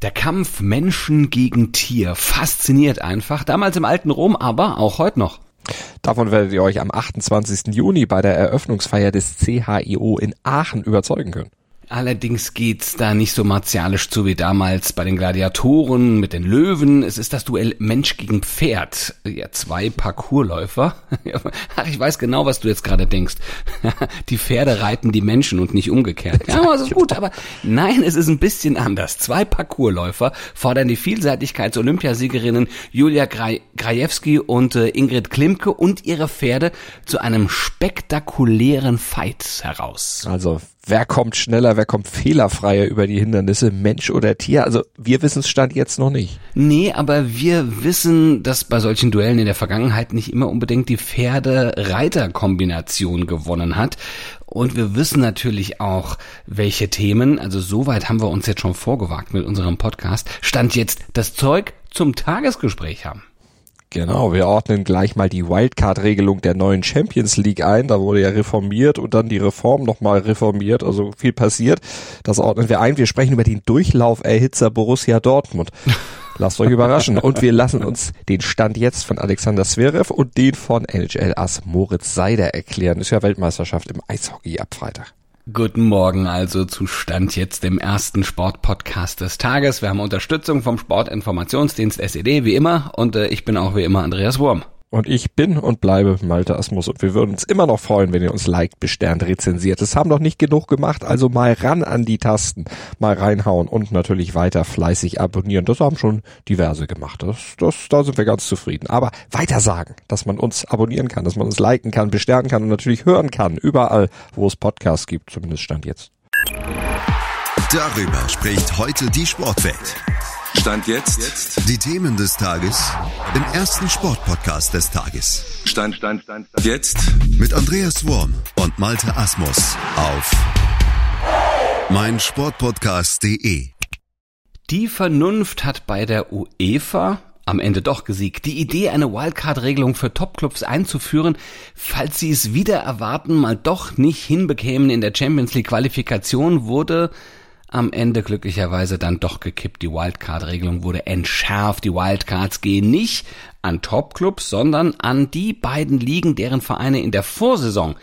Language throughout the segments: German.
Der Kampf Menschen gegen Tier fasziniert einfach, damals im alten Rom, aber auch heute noch. Davon werdet ihr euch am 28. Juni bei der Eröffnungsfeier des CHIO in Aachen überzeugen können. Allerdings geht's da nicht so martialisch zu wie damals bei den Gladiatoren mit den Löwen. Es ist das Duell Mensch gegen Pferd. Ja, zwei Parkourläufer. Ach, ich weiß genau, was du jetzt gerade denkst. Die Pferde reiten die Menschen und nicht umgekehrt. Ja, das ist gut, aber nein, es ist ein bisschen anders. Zwei Parkourläufer fordern die Vielseitigkeits-Olympiasiegerinnen Julia Grajewski und äh, Ingrid Klimke und ihre Pferde zu einem spektakulären Fight heraus. Also wer kommt schneller, wer kommt fehlerfreier über die Hindernisse, Mensch oder Tier? Also wir wissen es stand jetzt noch nicht. Nee, aber wir wissen, dass bei solchen Duellen in der Vergangenheit nicht immer unbedingt die Pferde-Reiter-Kombination gewonnen hat. Und wir wissen natürlich auch, welche Themen, also soweit haben wir uns jetzt schon vorgewagt mit unserem Podcast, stand jetzt das Zeug zum Tagesgespräch haben. Genau, wir ordnen gleich mal die Wildcard-Regelung der neuen Champions League ein. Da wurde ja reformiert und dann die Reform nochmal reformiert, also viel passiert. Das ordnen wir ein. Wir sprechen über den Durchlauferhitzer Borussia Dortmund. Lasst euch überraschen. Und wir lassen uns den Stand jetzt von Alexander Zverev und den von NHL-Ass Moritz Seider erklären. Ist ja Weltmeisterschaft im Eishockey ab Freitag. Guten Morgen also zu Stand jetzt dem ersten Sportpodcast des Tages. Wir haben Unterstützung vom Sportinformationsdienst SED wie immer und äh, ich bin auch wie immer Andreas Wurm. Und ich bin und bleibe Malte Asmus und wir würden uns immer noch freuen, wenn ihr uns liked, besternt, rezensiert. Es haben noch nicht genug gemacht, also mal ran an die Tasten, mal reinhauen und natürlich weiter fleißig abonnieren. Das haben schon diverse gemacht. Das, das, da sind wir ganz zufrieden. Aber weiter sagen, dass man uns abonnieren kann, dass man uns liken kann, besternen kann und natürlich hören kann, überall, wo es Podcasts gibt, zumindest Stand jetzt. Darüber spricht heute die Sportwelt. Stand jetzt. Die Themen des Tages im ersten Sportpodcast des Tages. Stand, Stand, Stand, Stand. Jetzt. Mit Andreas Worm und Malte Asmus auf meinsportpodcast.de. Die Vernunft hat bei der UEFA am Ende doch gesiegt. Die Idee, eine Wildcard-Regelung für Topclubs einzuführen, falls sie es wieder erwarten, mal doch nicht hinbekämen in der Champions League Qualifikation, wurde am Ende glücklicherweise dann doch gekippt. Die Wildcard-Regelung wurde entschärft. Die Wildcards gehen nicht an Topclubs, sondern an die beiden Ligen, deren Vereine in der Vorsaison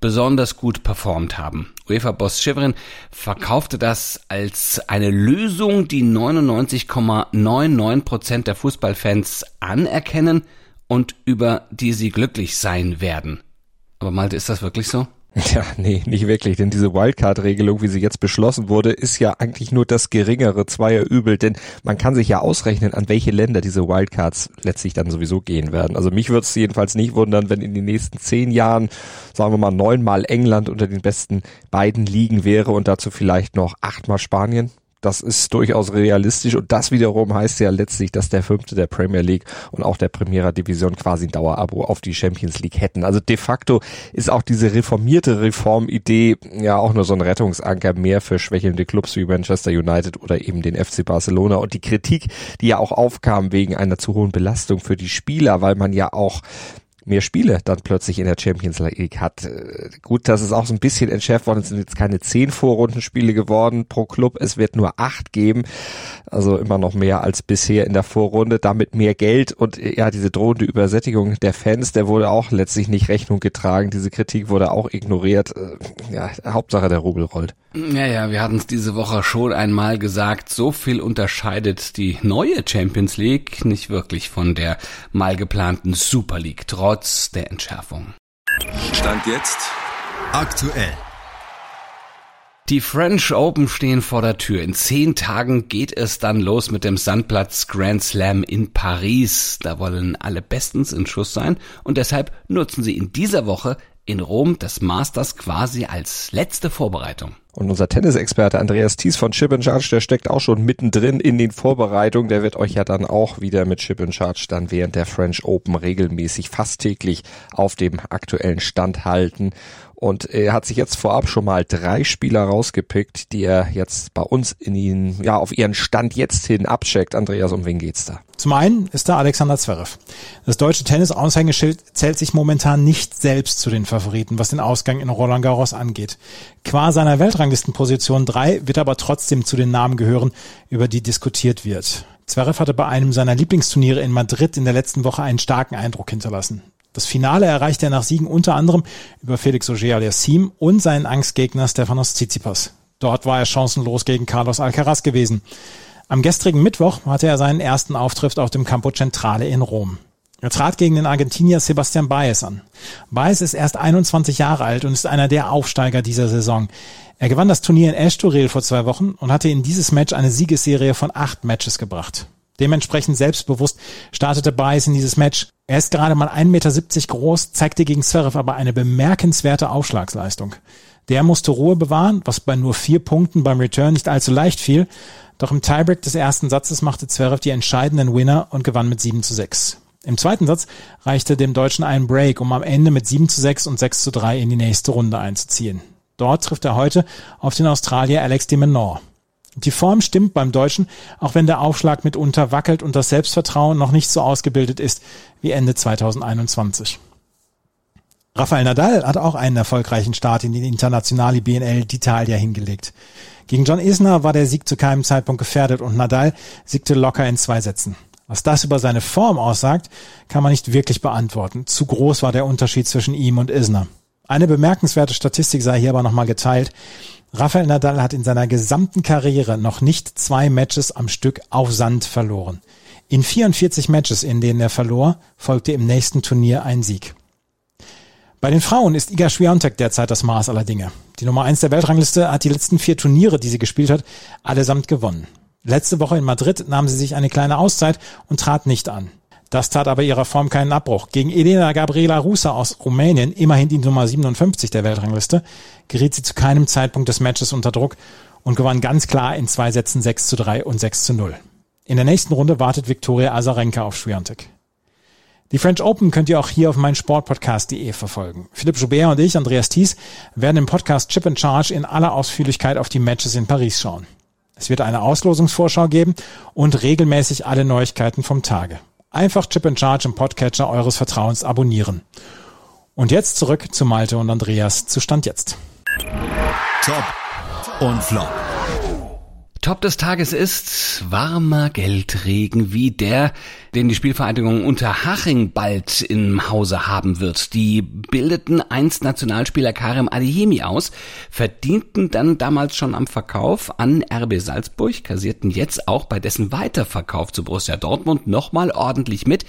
besonders gut performt haben. UEFA-Boss Schivrin verkaufte das als eine Lösung, die 99,99 Prozent der Fußballfans anerkennen und über die sie glücklich sein werden. Aber Malte, ist das wirklich so? Ja, nee, nicht wirklich, denn diese Wildcard-Regelung, wie sie jetzt beschlossen wurde, ist ja eigentlich nur das geringere zweier Übel, denn man kann sich ja ausrechnen, an welche Länder diese Wildcards letztlich dann sowieso gehen werden. Also mich würde es jedenfalls nicht wundern, wenn in den nächsten zehn Jahren, sagen wir mal, neunmal England unter den besten beiden Ligen wäre und dazu vielleicht noch achtmal Spanien das ist durchaus realistisch und das wiederum heißt ja letztlich, dass der Fünfte der Premier League und auch der Primera Division quasi ein Dauerabo auf die Champions League hätten. Also de facto ist auch diese reformierte Reformidee ja auch nur so ein Rettungsanker mehr für schwächelnde Clubs wie Manchester United oder eben den FC Barcelona und die Kritik, die ja auch aufkam wegen einer zu hohen Belastung für die Spieler, weil man ja auch mehr Spiele dann plötzlich in der Champions League hat. Äh, gut, das ist auch so ein bisschen entschärft worden. Es sind jetzt keine zehn Vorrundenspiele geworden pro Club. Es wird nur acht geben. Also immer noch mehr als bisher in der Vorrunde. Damit mehr Geld und äh, ja, diese drohende Übersättigung der Fans, der wurde auch letztlich nicht Rechnung getragen. Diese Kritik wurde auch ignoriert. Äh, ja, Hauptsache der Rubel rollt. Ja, ja, wir hatten es diese Woche schon einmal gesagt, so viel unterscheidet die neue Champions League nicht wirklich von der mal geplanten Super League, trotz der Entschärfung. Stand jetzt aktuell. Die French Open stehen vor der Tür. In zehn Tagen geht es dann los mit dem Sandplatz Grand Slam in Paris. Da wollen alle bestens in Schuss sein und deshalb nutzen sie in dieser Woche in Rom das Masters quasi als letzte Vorbereitung. Und unser Tennisexperte Andreas Thies von Chip Charge, der steckt auch schon mittendrin in den Vorbereitungen. Der wird euch ja dann auch wieder mit Chip Charge dann während der French Open regelmäßig fast täglich auf dem aktuellen Stand halten. Und er hat sich jetzt vorab schon mal drei Spieler rausgepickt, die er jetzt bei uns in ihn, ja, auf ihren Stand jetzt hin abcheckt. Andreas, um wen geht's da? Zum einen ist da Alexander Zverev. Das deutsche Tennis-Aushängeschild zählt sich momentan nicht selbst zu den Favoriten, was den Ausgang in Roland Garros angeht. Qua seiner Weltranglistenposition 3 wird aber trotzdem zu den Namen gehören, über die diskutiert wird. Zverev hatte bei einem seiner Lieblingsturniere in Madrid in der letzten Woche einen starken Eindruck hinterlassen. Das Finale erreichte er nach Siegen unter anderem über Felix Auger-Aliassime und seinen Angstgegner Stefanos Tsitsipas. Dort war er chancenlos gegen Carlos Alcaraz gewesen. Am gestrigen Mittwoch hatte er seinen ersten Auftritt auf dem Campo Centrale in Rom. Er trat gegen den Argentinier Sebastian Baez an. Baez ist erst 21 Jahre alt und ist einer der Aufsteiger dieser Saison. Er gewann das Turnier in Estoril vor zwei Wochen und hatte in dieses Match eine Siegesserie von acht Matches gebracht. Dementsprechend selbstbewusst startete Baez in dieses Match. Er ist gerade mal 1,70 Meter groß, zeigte gegen Zverev aber eine bemerkenswerte Aufschlagsleistung. Der musste Ruhe bewahren, was bei nur vier Punkten beim Return nicht allzu leicht fiel. Doch im Tiebreak des ersten Satzes machte Zverev die entscheidenden Winner und gewann mit 7 zu 6. Im zweiten Satz reichte dem Deutschen ein Break, um am Ende mit 7 zu 6 und 6 zu 3 in die nächste Runde einzuziehen. Dort trifft er heute auf den Australier Alex de Menor. Die Form stimmt beim Deutschen, auch wenn der Aufschlag mitunter wackelt und das Selbstvertrauen noch nicht so ausgebildet ist wie Ende 2021. Rafael Nadal hat auch einen erfolgreichen Start in die internationale BNL d'Italia hingelegt. Gegen John Isner war der Sieg zu keinem Zeitpunkt gefährdet und Nadal siegte locker in zwei Sätzen. Was das über seine Form aussagt, kann man nicht wirklich beantworten. Zu groß war der Unterschied zwischen ihm und Isner. Eine bemerkenswerte Statistik sei hier aber nochmal geteilt. Rafael Nadal hat in seiner gesamten Karriere noch nicht zwei Matches am Stück auf Sand verloren. In 44 Matches, in denen er verlor, folgte im nächsten Turnier ein Sieg. Bei den Frauen ist Iga Swiatek derzeit das Maß aller Dinge. Die Nummer eins der Weltrangliste hat die letzten vier Turniere, die sie gespielt hat, allesamt gewonnen. Letzte Woche in Madrid nahm sie sich eine kleine Auszeit und trat nicht an. Das tat aber ihrer Form keinen Abbruch. Gegen Elena Gabriela Rusa aus Rumänien, immerhin die Nummer 57 der Weltrangliste, geriet sie zu keinem Zeitpunkt des Matches unter Druck und gewann ganz klar in zwei Sätzen 6 zu 3 und 6 zu 0. In der nächsten Runde wartet Viktoria Azarenka auf Swiatek. Die French Open könnt ihr auch hier auf meinsportpodcast.de verfolgen. Philipp Joubert und ich, Andreas Thies, werden im Podcast Chip and Charge in aller Ausführlichkeit auf die Matches in Paris schauen. Es wird eine Auslosungsvorschau geben und regelmäßig alle Neuigkeiten vom Tage. Einfach Chip and Charge im Podcatcher eures Vertrauens abonnieren. Und jetzt zurück zu Malte und Andreas zu Stand jetzt. Top und Flop. Top des Tages ist warmer Geldregen wie der, den die Spielvereinigung Unterhaching bald im Hause haben wird. Die bildeten einst Nationalspieler Karim Adeyemi aus, verdienten dann damals schon am Verkauf an RB Salzburg, kassierten jetzt auch bei dessen Weiterverkauf zu Borussia Dortmund nochmal ordentlich mit.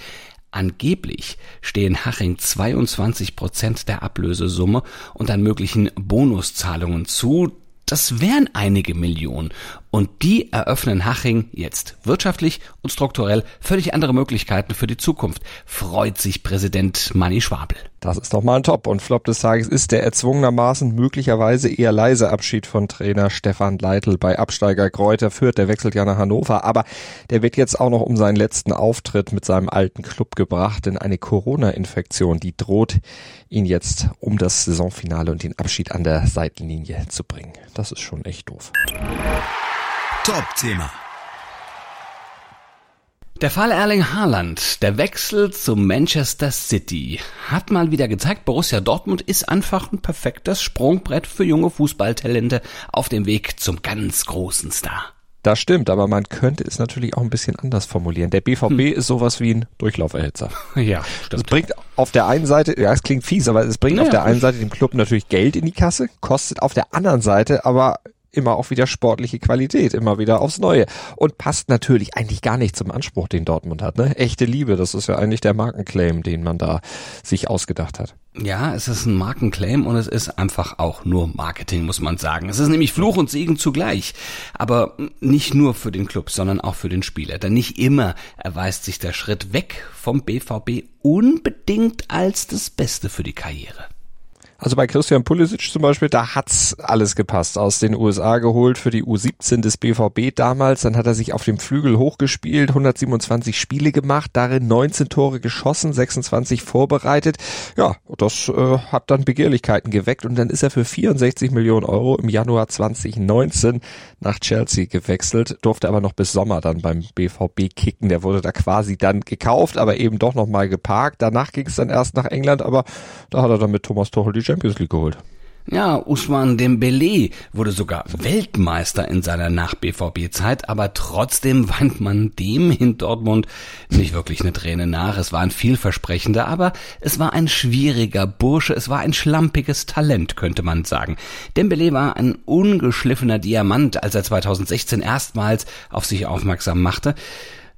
Angeblich stehen Haching 22 Prozent der Ablösesumme und an möglichen Bonuszahlungen zu. Das wären einige Millionen. Und die eröffnen Haching jetzt wirtschaftlich und strukturell völlig andere Möglichkeiten für die Zukunft, freut sich Präsident Manni Schwabel. Das ist doch mal ein Top. Und Flop des Tages ist der erzwungenermaßen möglicherweise eher leise Abschied von Trainer Stefan Leitl bei Absteiger Kräuter Fürth. Der wechselt ja nach Hannover, aber der wird jetzt auch noch um seinen letzten Auftritt mit seinem alten Club gebracht, denn eine Corona-Infektion, die droht ihn jetzt um das Saisonfinale und den Abschied an der Seitenlinie zu bringen. Das ist schon echt doof. Top-Thema. Der Fall Erling Haaland, der Wechsel zu Manchester City, hat mal wieder gezeigt, Borussia Dortmund ist einfach ein perfektes Sprungbrett für junge Fußballtalente auf dem Weg zum ganz großen Star. Das stimmt, aber man könnte es natürlich auch ein bisschen anders formulieren. Der BVB hm. ist sowas wie ein Durchlauferhitzer. Ja, stimmt. Es bringt auf der einen Seite, ja, es klingt fies, aber es bringt naja, auf der einen Seite dem Club natürlich Geld in die Kasse, kostet auf der anderen Seite aber immer auch wieder sportliche Qualität, immer wieder aufs Neue. Und passt natürlich eigentlich gar nicht zum Anspruch, den Dortmund hat. Ne? Echte Liebe, das ist ja eigentlich der Markenclaim, den man da sich ausgedacht hat. Ja, es ist ein Markenclaim und es ist einfach auch nur Marketing, muss man sagen. Es ist nämlich Fluch und Segen zugleich. Aber nicht nur für den Club, sondern auch für den Spieler. Denn nicht immer erweist sich der Schritt weg vom BVB unbedingt als das Beste für die Karriere. Also bei Christian Pulisic zum Beispiel, da hat's alles gepasst. Aus den USA geholt für die U17 des BVB damals. Dann hat er sich auf dem Flügel hochgespielt, 127 Spiele gemacht, darin 19 Tore geschossen, 26 vorbereitet. Ja, das äh, hat dann Begehrlichkeiten geweckt und dann ist er für 64 Millionen Euro im Januar 2019 nach Chelsea gewechselt, durfte aber noch bis Sommer dann beim BVB kicken. Der wurde da quasi dann gekauft, aber eben doch nochmal geparkt. Danach ging es dann erst nach England, aber da hat er dann mit Thomas Tuchel die Champions League geholt. Ja, Usman Dembele wurde sogar Weltmeister in seiner Nach-BVB-Zeit, aber trotzdem weint man dem in Dortmund nicht wirklich eine Träne nach. Es war ein vielversprechender, aber es war ein schwieriger Bursche, es war ein schlampiges Talent, könnte man sagen. Dembele war ein ungeschliffener Diamant, als er 2016 erstmals auf sich aufmerksam machte.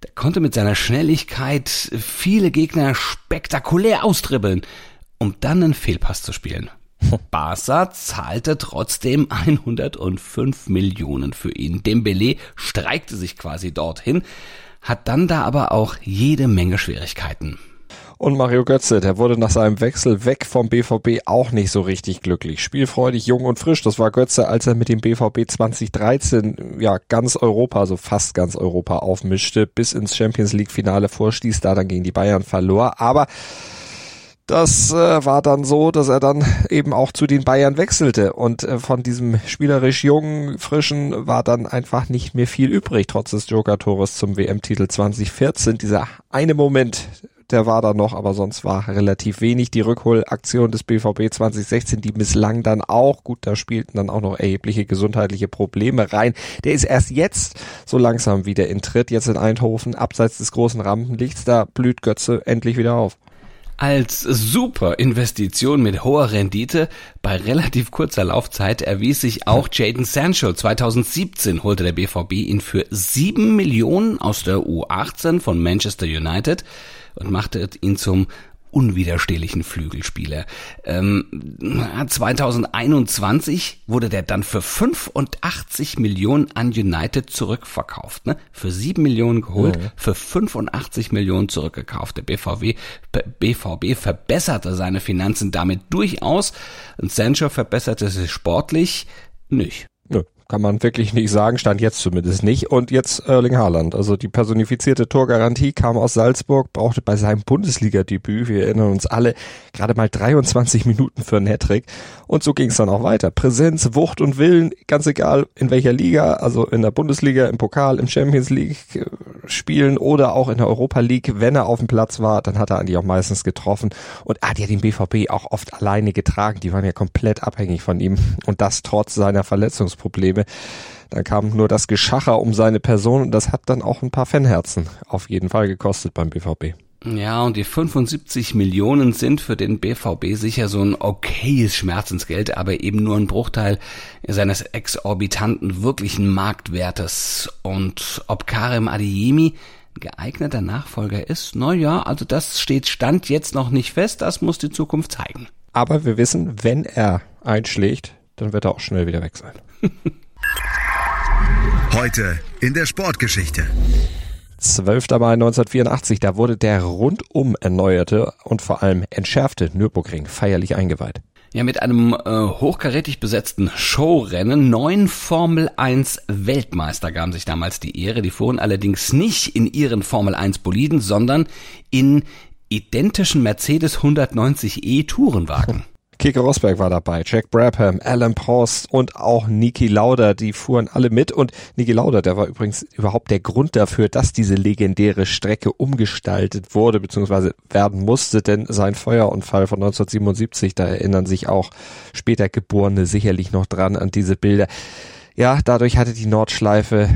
Der konnte mit seiner Schnelligkeit viele Gegner spektakulär austribbeln um dann einen Fehlpass zu spielen. Barca zahlte trotzdem 105 Millionen für ihn. Dembele streikte sich quasi dorthin, hat dann da aber auch jede Menge Schwierigkeiten. Und Mario Götze, der wurde nach seinem Wechsel weg vom BVB auch nicht so richtig glücklich. Spielfreudig, jung und frisch, das war Götze, als er mit dem BVB 2013 ja ganz Europa, also fast ganz Europa aufmischte, bis ins Champions League Finale vorstieß, da dann gegen die Bayern verlor. Aber das äh, war dann so, dass er dann eben auch zu den Bayern wechselte und äh, von diesem spielerisch jungen, frischen war dann einfach nicht mehr viel übrig, trotz des Joker-Tores zum WM-Titel 2014. Dieser eine Moment, der war da noch, aber sonst war relativ wenig. Die Rückholaktion des BVB 2016, die misslang dann auch. Gut, da spielten dann auch noch erhebliche gesundheitliche Probleme rein. Der ist erst jetzt so langsam wieder in Tritt, jetzt in Eindhoven, abseits des großen Rampenlichts. Da blüht Götze endlich wieder auf als super Investition mit hoher Rendite bei relativ kurzer Laufzeit erwies sich auch Jaden Sancho. 2017 holte der BVB ihn für sieben Millionen aus der U18 von Manchester United und machte ihn zum unwiderstehlichen Flügelspieler. Ähm, 2021 wurde der dann für 85 Millionen an United zurückverkauft. Ne? Für 7 Millionen geholt, mhm. für 85 Millionen zurückgekauft. Der BVB, BVB verbesserte seine Finanzen damit durchaus und Sancho verbesserte sich sportlich nicht. Kann man wirklich nicht sagen, stand jetzt zumindest nicht. Und jetzt Erling Haaland. Also die personifizierte Torgarantie kam aus Salzburg, brauchte bei seinem Bundesliga-Debüt, wir erinnern uns alle, gerade mal 23 Minuten für einen Hattrick. Und so ging es dann auch weiter. Präsenz, Wucht und Willen, ganz egal in welcher Liga, also in der Bundesliga, im Pokal, im Champions League spielen oder auch in der Europa League, wenn er auf dem Platz war, dann hat er eigentlich auch meistens getroffen. Und er hat ja den BVB auch oft alleine getragen. Die waren ja komplett abhängig von ihm. Und das trotz seiner Verletzungsprobleme. Probleme. Dann kam nur das Geschacher um seine Person und das hat dann auch ein paar Fanherzen auf jeden Fall gekostet beim BVB. Ja, und die 75 Millionen sind für den BVB sicher so ein okayes Schmerzensgeld, aber eben nur ein Bruchteil seines exorbitanten wirklichen Marktwertes. Und ob Karim Adeyemi geeigneter Nachfolger ist, na ja, also das steht Stand jetzt noch nicht fest, das muss die Zukunft zeigen. Aber wir wissen, wenn er einschlägt, dann wird er auch schnell wieder weg sein. Heute in der Sportgeschichte. 12. Mai 1984, da wurde der rundum erneuerte und vor allem entschärfte Nürburgring feierlich eingeweiht. Ja, mit einem äh, hochkarätig besetzten Showrennen. Neun Formel 1 Weltmeister gaben sich damals die Ehre. Die fuhren allerdings nicht in ihren Formel 1 Boliden, sondern in identischen Mercedes 190e Tourenwagen. Keke Rosberg war dabei, Jack Brabham, Alan Prost und auch Niki Lauda, die fuhren alle mit und Niki Lauda, der war übrigens überhaupt der Grund dafür, dass diese legendäre Strecke umgestaltet wurde bzw. werden musste, denn sein Feuerunfall von 1977, da erinnern sich auch später Geborene sicherlich noch dran an diese Bilder. Ja, dadurch hatte die Nordschleife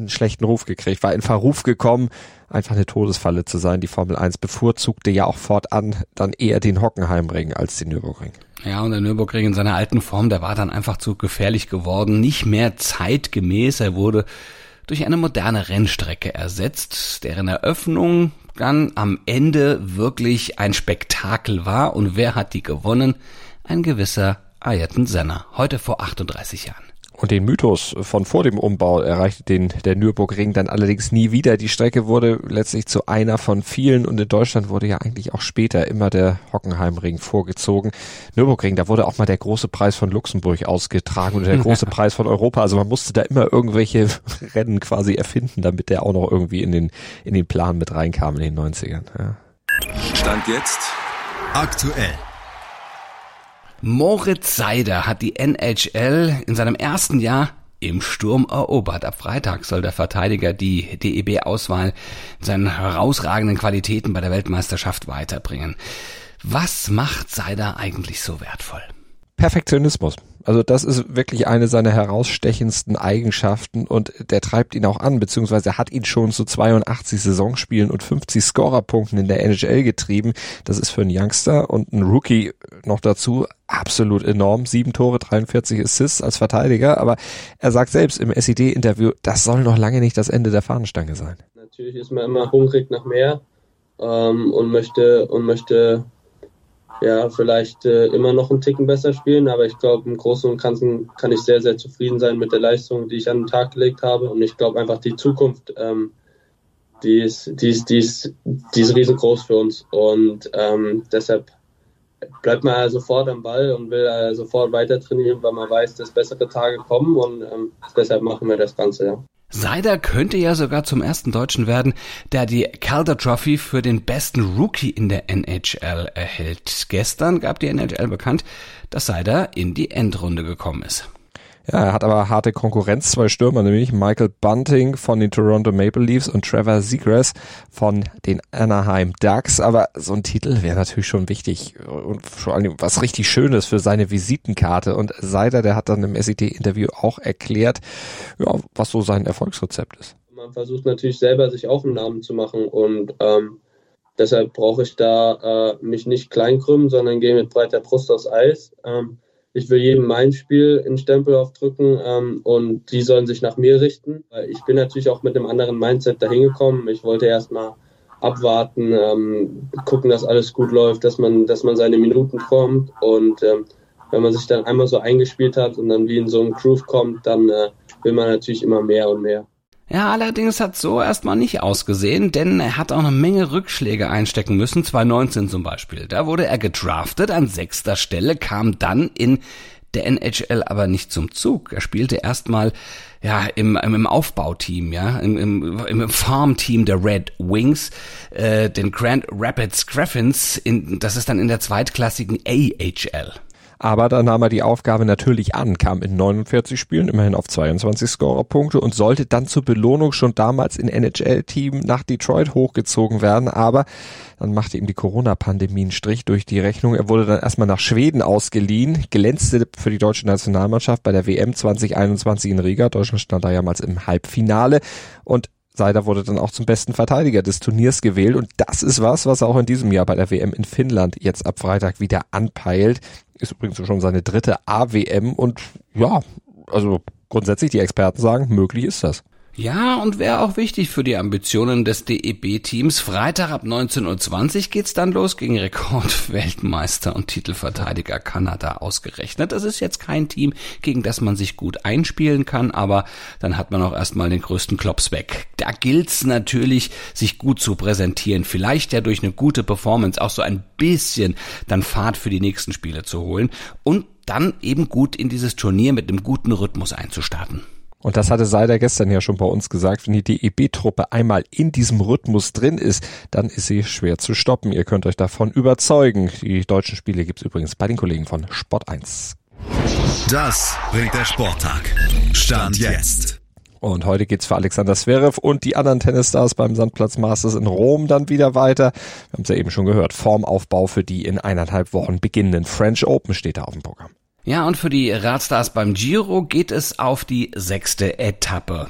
einen schlechten Ruf gekriegt, war in Verruf gekommen, einfach eine Todesfalle zu sein. Die Formel 1 bevorzugte ja auch fortan dann eher den Hockenheimring als den Nürburgring. Ja, und der Nürburgring in seiner alten Form, der war dann einfach zu gefährlich geworden, nicht mehr zeitgemäß. Er wurde durch eine moderne Rennstrecke ersetzt, deren Eröffnung dann am Ende wirklich ein Spektakel war. Und wer hat die gewonnen? Ein gewisser Ayrton Senna, heute vor 38 Jahren. Und den Mythos von vor dem Umbau erreichte den der Nürburgring dann allerdings nie wieder. Die Strecke wurde letztlich zu einer von vielen und in Deutschland wurde ja eigentlich auch später immer der Hockenheimring vorgezogen. Nürburgring, da wurde auch mal der große Preis von Luxemburg ausgetragen oder der große Preis von Europa. Also man musste da immer irgendwelche Rennen quasi erfinden, damit der auch noch irgendwie in den in den Plan mit reinkam in den 90ern. Ja. Stand jetzt Aktuell. Moritz Seider hat die NHL in seinem ersten Jahr im Sturm erobert. Ab Freitag soll der Verteidiger die DEB-Auswahl seinen herausragenden Qualitäten bei der Weltmeisterschaft weiterbringen. Was macht Seider eigentlich so wertvoll? Perfektionismus. Also das ist wirklich eine seiner herausstechendsten Eigenschaften und der treibt ihn auch an, beziehungsweise hat ihn schon zu 82 Saisonspielen und 50 Scorerpunkten in der NHL getrieben. Das ist für einen Youngster und einen Rookie noch dazu absolut enorm. Sieben Tore, 43 Assists als Verteidiger, aber er sagt selbst im SED-Interview, das soll noch lange nicht das Ende der Fahnenstange sein. Natürlich ist man immer hungrig nach mehr ähm, und möchte und möchte ja, vielleicht äh, immer noch einen Ticken besser spielen, aber ich glaube, im Großen und Ganzen kann ich sehr, sehr zufrieden sein mit der Leistung, die ich an den Tag gelegt habe. Und ich glaube einfach, die Zukunft, ähm, die, ist, die, ist, die, ist, die ist riesengroß für uns. Und ähm, deshalb bleibt man ja sofort am Ball und will ja sofort weiter trainieren, weil man weiß, dass bessere Tage kommen. Und ähm, deshalb machen wir das Ganze, ja. Seider könnte ja sogar zum ersten Deutschen werden, der die Calder Trophy für den besten Rookie in der NHL erhält. Gestern gab die NHL bekannt, dass Seider in die Endrunde gekommen ist. Ja, er hat aber harte Konkurrenz, zwei Stürmer, nämlich Michael Bunting von den Toronto Maple Leafs und Trevor Seagrass von den Anaheim Ducks. Aber so ein Titel wäre natürlich schon wichtig und vor allem was richtig Schönes für seine Visitenkarte. Und Seider, der hat dann im SED-Interview auch erklärt, ja, was so sein Erfolgsrezept ist. Man versucht natürlich selber, sich auch einen Namen zu machen und ähm, deshalb brauche ich da äh, mich nicht kleinkrümmen, sondern gehe mit breiter Brust aufs Eis. Ähm, ich will jedem mein Spiel in Stempel aufdrücken ähm, und die sollen sich nach mir richten. Ich bin natürlich auch mit einem anderen Mindset dahin gekommen. Ich wollte erstmal abwarten, ähm, gucken, dass alles gut läuft, dass man, dass man seine Minuten kommt und ähm, wenn man sich dann einmal so eingespielt hat und dann wie in so einen Groove kommt, dann äh, will man natürlich immer mehr und mehr. Ja, allerdings hat so erstmal nicht ausgesehen, denn er hat auch eine Menge Rückschläge einstecken müssen, 2019 zum Beispiel. Da wurde er gedraftet an sechster Stelle, kam dann in der NHL aber nicht zum Zug. Er spielte erstmal ja im, im Aufbauteam, ja, im, im, Farmteam der Red Wings, äh, den Grand Rapids Griffins, in, das ist dann in der zweitklassigen AHL. Aber da nahm er die Aufgabe natürlich an, kam in 49 Spielen immerhin auf 22 Scorerpunkte und sollte dann zur Belohnung schon damals in NHL-Team nach Detroit hochgezogen werden. Aber dann machte ihm die Corona-Pandemie einen Strich durch die Rechnung. Er wurde dann erstmal nach Schweden ausgeliehen, glänzte für die deutsche Nationalmannschaft bei der WM 2021 in Riga. Deutschland stand da damals im Halbfinale und Seider wurde dann auch zum besten Verteidiger des Turniers gewählt und das ist was, was er auch in diesem Jahr bei der WM in Finnland jetzt ab Freitag wieder anpeilt. Ist übrigens schon seine dritte AWM und ja, also grundsätzlich die Experten sagen, möglich ist das. Ja, und wäre auch wichtig für die Ambitionen des DEB-Teams. Freitag ab 19.20 Uhr geht's dann los gegen Rekordweltmeister und Titelverteidiger Kanada ausgerechnet. Das ist jetzt kein Team, gegen das man sich gut einspielen kann, aber dann hat man auch erstmal den größten Klops weg. Da gilt's natürlich, sich gut zu präsentieren. Vielleicht ja durch eine gute Performance auch so ein bisschen dann Fahrt für die nächsten Spiele zu holen und dann eben gut in dieses Turnier mit einem guten Rhythmus einzustarten. Und das hatte Seider gestern ja schon bei uns gesagt, wenn die DEB-Truppe einmal in diesem Rhythmus drin ist, dann ist sie schwer zu stoppen. Ihr könnt euch davon überzeugen. Die deutschen Spiele gibt's übrigens bei den Kollegen von Sport 1. Das bringt der Sporttag. Stand jetzt. Und heute geht's für Alexander Zverev und die anderen Tennisstars beim Sandplatz Masters in Rom dann wieder weiter. Wir haben es ja eben schon gehört. Formaufbau für die in eineinhalb Wochen beginnenden French Open steht da auf dem Programm. Ja, und für die Radstars beim Giro geht es auf die sechste Etappe.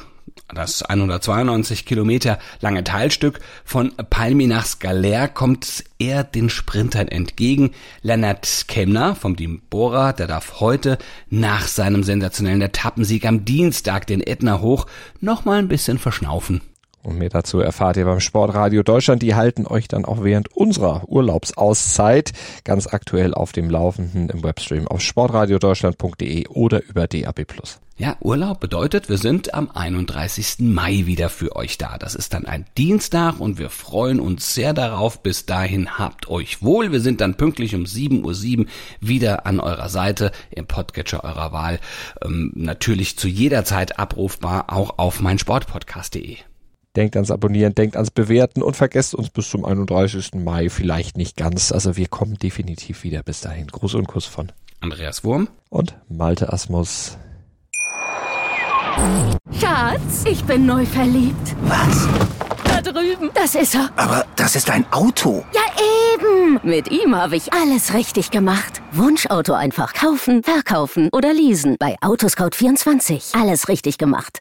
Das 192 Kilometer lange Teilstück von Palmi nach Skaler kommt eher den Sprintern entgegen. Lennart Kemner vom Team Bora, der darf heute nach seinem sensationellen Etappensieg am Dienstag den Ätna hoch noch mal ein bisschen verschnaufen. Und mehr dazu erfahrt ihr beim Sportradio Deutschland. Die halten euch dann auch während unserer Urlaubsauszeit ganz aktuell auf dem Laufenden im Webstream auf sportradiodeutschland.de oder über DAB+. Ja, Urlaub bedeutet, wir sind am 31. Mai wieder für euch da. Das ist dann ein Dienstag und wir freuen uns sehr darauf. Bis dahin habt euch wohl. Wir sind dann pünktlich um 7.07 Uhr wieder an eurer Seite im Podcatcher eurer Wahl. Ähm, natürlich zu jeder Zeit abrufbar, auch auf meinsportpodcast.de. Denkt ans Abonnieren, denkt ans Bewerten und vergesst uns bis zum 31. Mai vielleicht nicht ganz. Also wir kommen definitiv wieder bis dahin. Gruß und Kuss von Andreas Wurm und Malte Asmus. Schatz, ich bin neu verliebt. Was? Da drüben. Das ist er. Aber das ist ein Auto. Ja, eben. Mit ihm habe ich alles richtig gemacht. Wunschauto einfach kaufen, verkaufen oder leasen. Bei Autoscout24. Alles richtig gemacht.